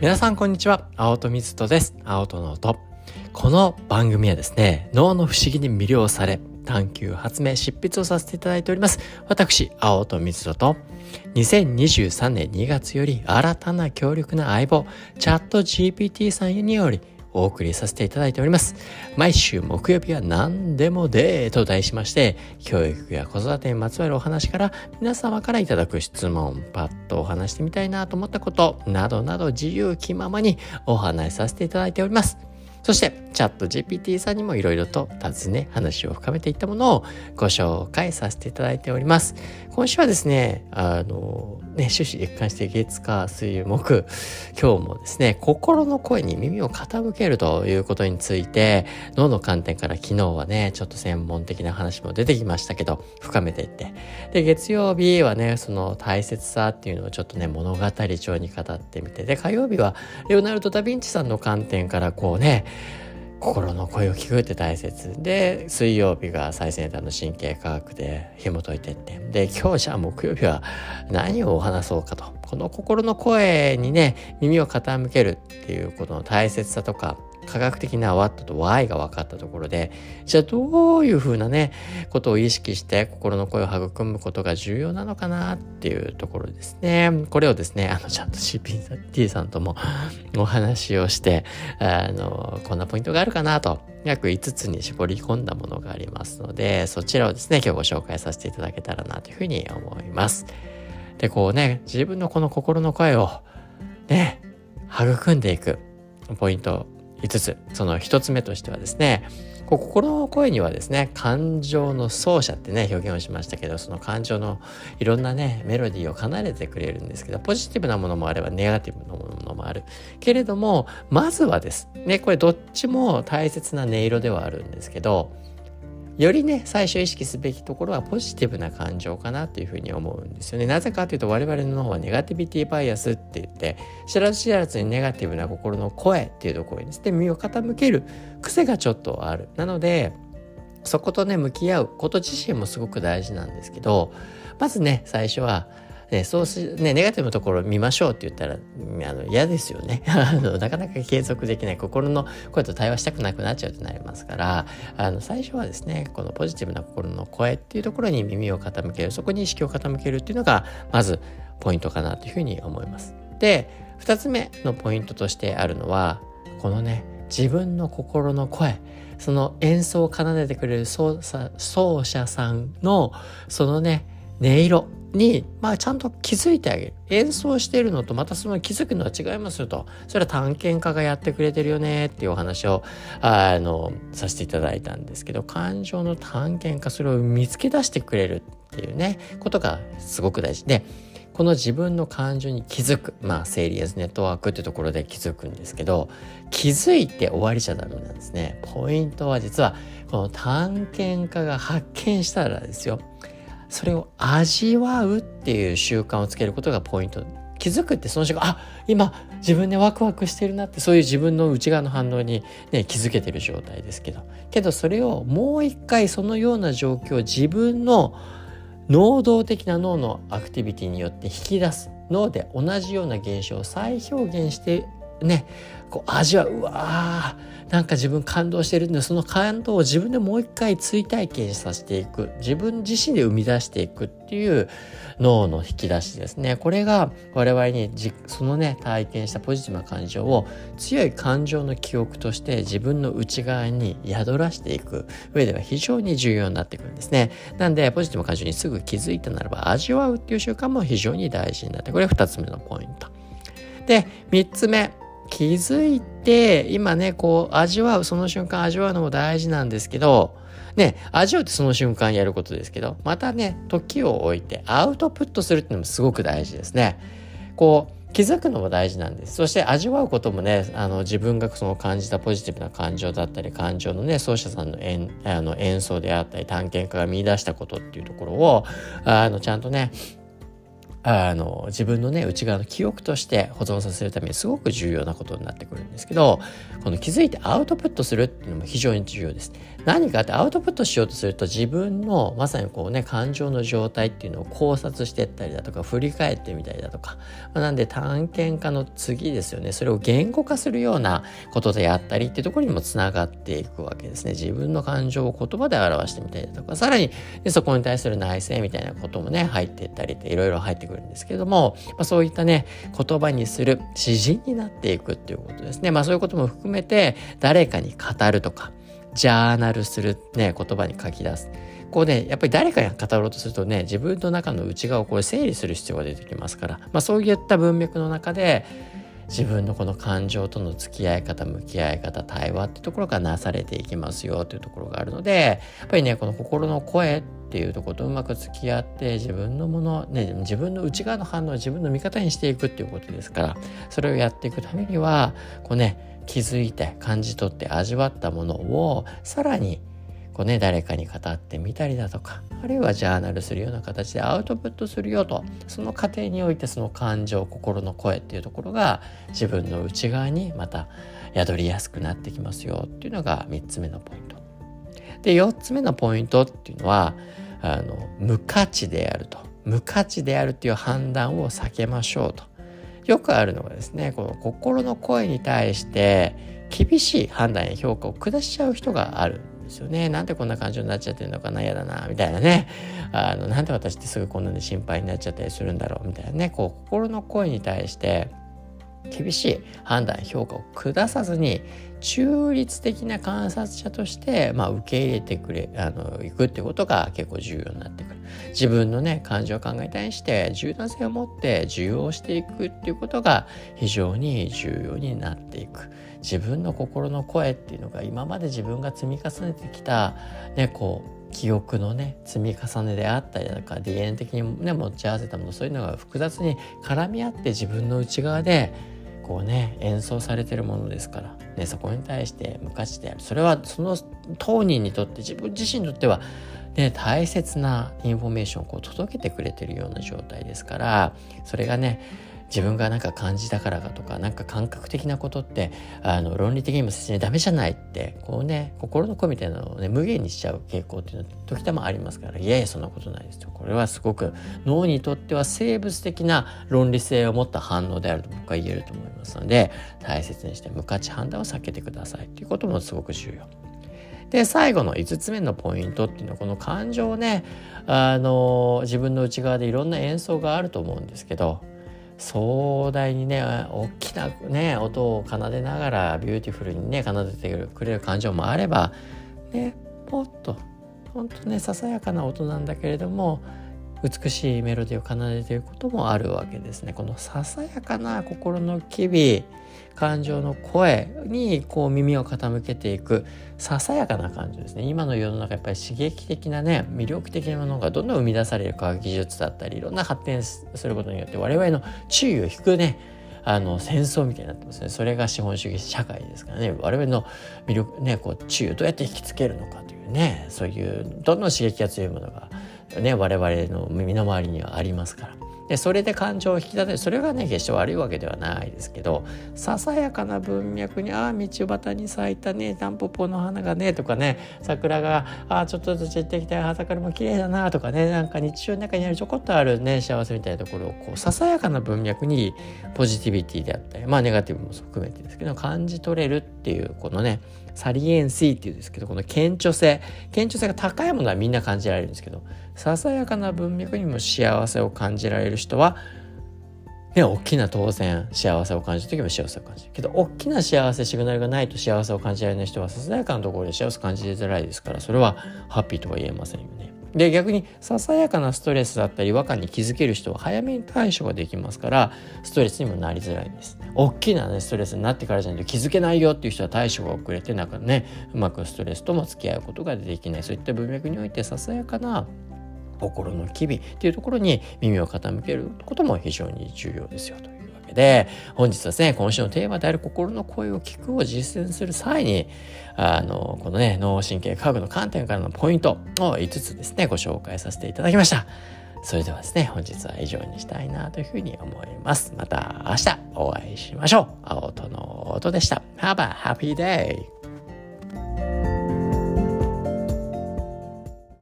皆さんこんにちは。青戸水戸です。青戸の音。この番組はですね脳の不思議に魅了され探求発明執筆をさせていただいております。私青戸水戸と2023年2月より新たな強力な相棒チャット GPT さんによりお送りさせていただいております。毎週木曜日は何でもでと題しまして、教育や子育てにまつわるお話から皆様からいただく質問、パッとお話してみたいなと思ったこと、などなど自由気ままにお話しさせていただいております。そして、チャット GPT さんにもいろいろと尋ね、話を深めていったものをご紹介させていただいております。今週はですね、あの、ね、終始一貫して月火水木、今日もですね、心の声に耳を傾けるということについて、脳の観点から昨日はね、ちょっと専門的な話も出てきましたけど、深めていって。で、月曜日はね、その大切さっていうのをちょっとね、物語調に語ってみて、で、火曜日は、レオナルド・ダ・ヴィンチさんの観点からこうね、心の声を聞くって大切。で水曜日が最先端の神経科学で紐解いてって。で今日じゃあ木曜日は何を話そうかと。この心の声にね耳を傾けるっていうことの大切さとか科学的な What と Why が分かったところで、じゃあどういうふうなね、ことを意識して心の声を育むことが重要なのかなっていうところですね。これをですね、あの、ちゃんと CPT さんともお話をして、あの、こんなポイントがあるかなと、約5つに絞り込んだものがありますので、そちらをですね、今日ご紹介させていただけたらなというふうに思います。で、こうね、自分のこの心の声をね、育んでいくポイント5つ。その1つ目としてはですね心の声にはですね感情の奏者ってね表現をしましたけどその感情のいろんなねメロディーを奏でてくれるんですけどポジティブなものもあればネガティブなものもある。けれどもまずはですねこれどっちも大切な音色ではあるんですけどよりね最初意識すべきところはポジティブな感情かなというふうに思うんですよね。なぜかというと我々の方はネガティビティバイアスって言って知らず知らずにネガティブな心の声っていうところにですね身を傾ける癖がちょっとある。なのでそことね向き合うこと自身もすごく大事なんですけどまずね最初はね、そうし、ね、ネガティブなところを見ましょうって言ったら、あの、嫌ですよね。あの、なかなか継続できない、心の声と対話したくなくなっちゃうとなりますから、あの、最初はですね、このポジティブな心の声っていうところに耳を傾ける、そこに意識を傾けるっていうのが、まず、ポイントかなというふうに思います。で、二つ目のポイントとしてあるのは、このね、自分の心の声、その演奏を奏でてくれる奏者さんの、そのね、音色に、まあ、ちゃんと気づいてあげる。演奏してるのとまたその気づくのは違いますよと。それは探検家がやってくれてるよねっていうお話を、あの、させていただいたんですけど、感情の探検家、それを見つけ出してくれるっていうね、ことがすごく大事で、この自分の感情に気づく。まあ、セイリアズネットワークってところで気づくんですけど、気づいて終わりじゃダメなんですね。ポイントは実は、この探検家が発見したらですよ。それを味わうっていう習慣をつけることがポイント。気づくってその瞬間あ今自分でワクワクしてるなってそういう自分の内側の反応に、ね、気づけてる状態ですけど。けどそれをもう一回そのような状況を自分の能動的な脳のアクティビティによって引き出す。脳で同じような現象を再表現してねこう味わううわなんか自分感動してるんでその感動を自分でもう一回追体験させていく。自分自身で生み出していくっていう脳の引き出しですね。これが我々にそのね体験したポジティブな感情を強い感情の記憶として自分の内側に宿らしていく。上では非常に重要になってくるんですね。なんでポジティブな感情にすぐ気づいたならば味わうっていう習慣も非常に大事になってこれ2つ目のポイント。で3つ目。気づいて今ねこう味わうその瞬間味わうのも大事なんですけどね味わうってその瞬間やることですけどまたね時を置いてアウトプットするっていうのもすごく大事ですね。こう気づくのも大事なんです。そして味わうこともね、あの自分がその感じたポジティブな感情だったり、感情のね、奏者さんの演あの演奏であったり、探検家が見出したことっていうところを、あのちゃんとね、あの自分のね内側の記憶として保存させるためにすごく重要なことになってくるんですけどこの気づいてアウトプットするっていうのも非常に重要です。何かってアウトプットしようとすると自分のまさにこうね感情の状態っていうのを考察してったりだとか振り返ってみたりだとか、まあ、なんで探検家の次ですよねそれを言語化するようなことであったりっていうところにもつながっていくわけですね自分の感情を言葉で表してみたりだとかさらにでそこに対する内省みたいなこともね入っていったりっていろいろ入ってくるんですけども、まあ、そういったね言葉にする詩人になっていくっていうことですね。まあそういうことも含めて誰かに語るとかジャーナルするね言葉に書き出す。こうねやっぱり誰かに語ろうとするとね自分の中の内側をこれ整理する必要が出てきますから、まあ、そういった文脈の中で自分のこの感情との付き合い方向き合い方対話っていうところがなされていきますよというところがあるのでやっぱりねこの心の声っっていうところとうまく付き合って自分のもの、ね、自分の内側の反応を自分の味方にしていくっていうことですからそれをやっていくためにはこうね気づいて感じ取って味わったものをさらにこうね誰かに語ってみたりだとかあるいはジャーナルするような形でアウトプットするよとその過程においてその感情心の声っていうところが自分の内側にまた宿りやすくなってきますよっていうのが3つ目のポイント。で4つ目のポイントっていうのはあの無価値であると無価値であるっていう判断を避けましょうと。よくあるのがですねこの心の声に対して厳しい判断や評価を下しちゃう人があるんですよね。なんでこんな感情になっちゃってるのかな嫌だなみたいなね。あのなんで私ってすぐこんなに心配になっちゃったりするんだろうみたいなね。こう心の声に対して厳しい判断評価を下さずに中立的な観察者として、まあ、受け入れてくれあのいくってことが結構重要になってくる。自分のね感情を考えに対して柔軟性を持って受容していくっていうことが非常に重要になっていく。自分の心の声っていうのが今まで自分が積み重ねてきたねこう記憶のね積み重ねであったりだとか DNA 的にね持ち合わせたものそういうのが複雑に絡み合って自分の内側でこうね演奏されてるものですから、ね、そこに対して無価値である。それはその当人にとって自分自身にとっては、ね、大切なインフォメーションをこう届けてくれてるような状態ですからそれがね自分がなんか感じたからかとかなんか感覚的なことってあの論理的にも説明ダメじゃないってこうね心の声みたいなのをね無下にしちゃう傾向っていうのは時たまありますからいやいやそんなことないですよ。これはすごく脳にとっては生物的な論理性を持った反応であると僕は言えると思いますので大切にして無価値判断を避けてください。ということもすごく重要。で最後の5つ目のポイントっていうのはこの感情をねあの自分の内側でいろんな演奏があると思うんですけど壮大にね大きなね音を奏でながら beautiful にね奏でてくれる感情もあればねポッとほんとねささやかな音なんだけれども美しいメロディを奏でていることもあるわけですね。このささやかな心の機微感情の声にこう耳を傾けていくささやかな感情ですね。今の世の中やっぱり刺激的なね魅力的なものがどんどん生み出される科学技術だったりいろんな発展することによって我々の注意を引くねあの戦争みたいになってますね。それが資本主義社会ですからね。我々の魅力ねこう注意をどうやって引きつけるのかというねそういうどんどん刺激が強いものがね我々の耳の周りにはありますから。でそれで感情を引き立てるそれがね決して悪いわけではないですけどささやかな文脈に「ああ道端に咲いたねタンポポの花がね」とかね桜が「ああちょっとずつ散ってきた葉桜も綺麗だな」とかねなんか日常の中にあるちょこっとあるね幸せみたいなところをこうささやかな文脈にポジティビティであったりまあネガティブも含めてですけど感じ取れるっていうこのねサリエンシーっていうんですけどこの顕著性顕著性が高いものはみんな感じられるんですけどささやかな文脈にも幸せを感じられる人はね、大きな当然幸せを感じる時も幸せを感じるけど大きな幸せシグナルがないと幸せを感じられない人はささやかなところで幸せを感じづらいですからそれはハッピーとは言えませんよね。で逆にささやかなストレスだったり違和感に気づける人は早めに対処ができますからストレスにもなりづらいんです。大きな、ね、ストレスになってからじゃないと気づけないよっていう人は対処が遅れてなんかねうまくストレスとも付き合うことができないそういった文脈においてささやかな心の機微っていうところに耳を傾けることも非常に重要ですよというわけで本日はですね今週のテーマである心の声を聞くを実践する際にあのこのね脳神経科学の観点からのポイントを5つですねご紹介させていただきました。それではですね、本日は以上にしたいなというふうに思います。また明日お会いしましょう。青との音でした。Have a happy day!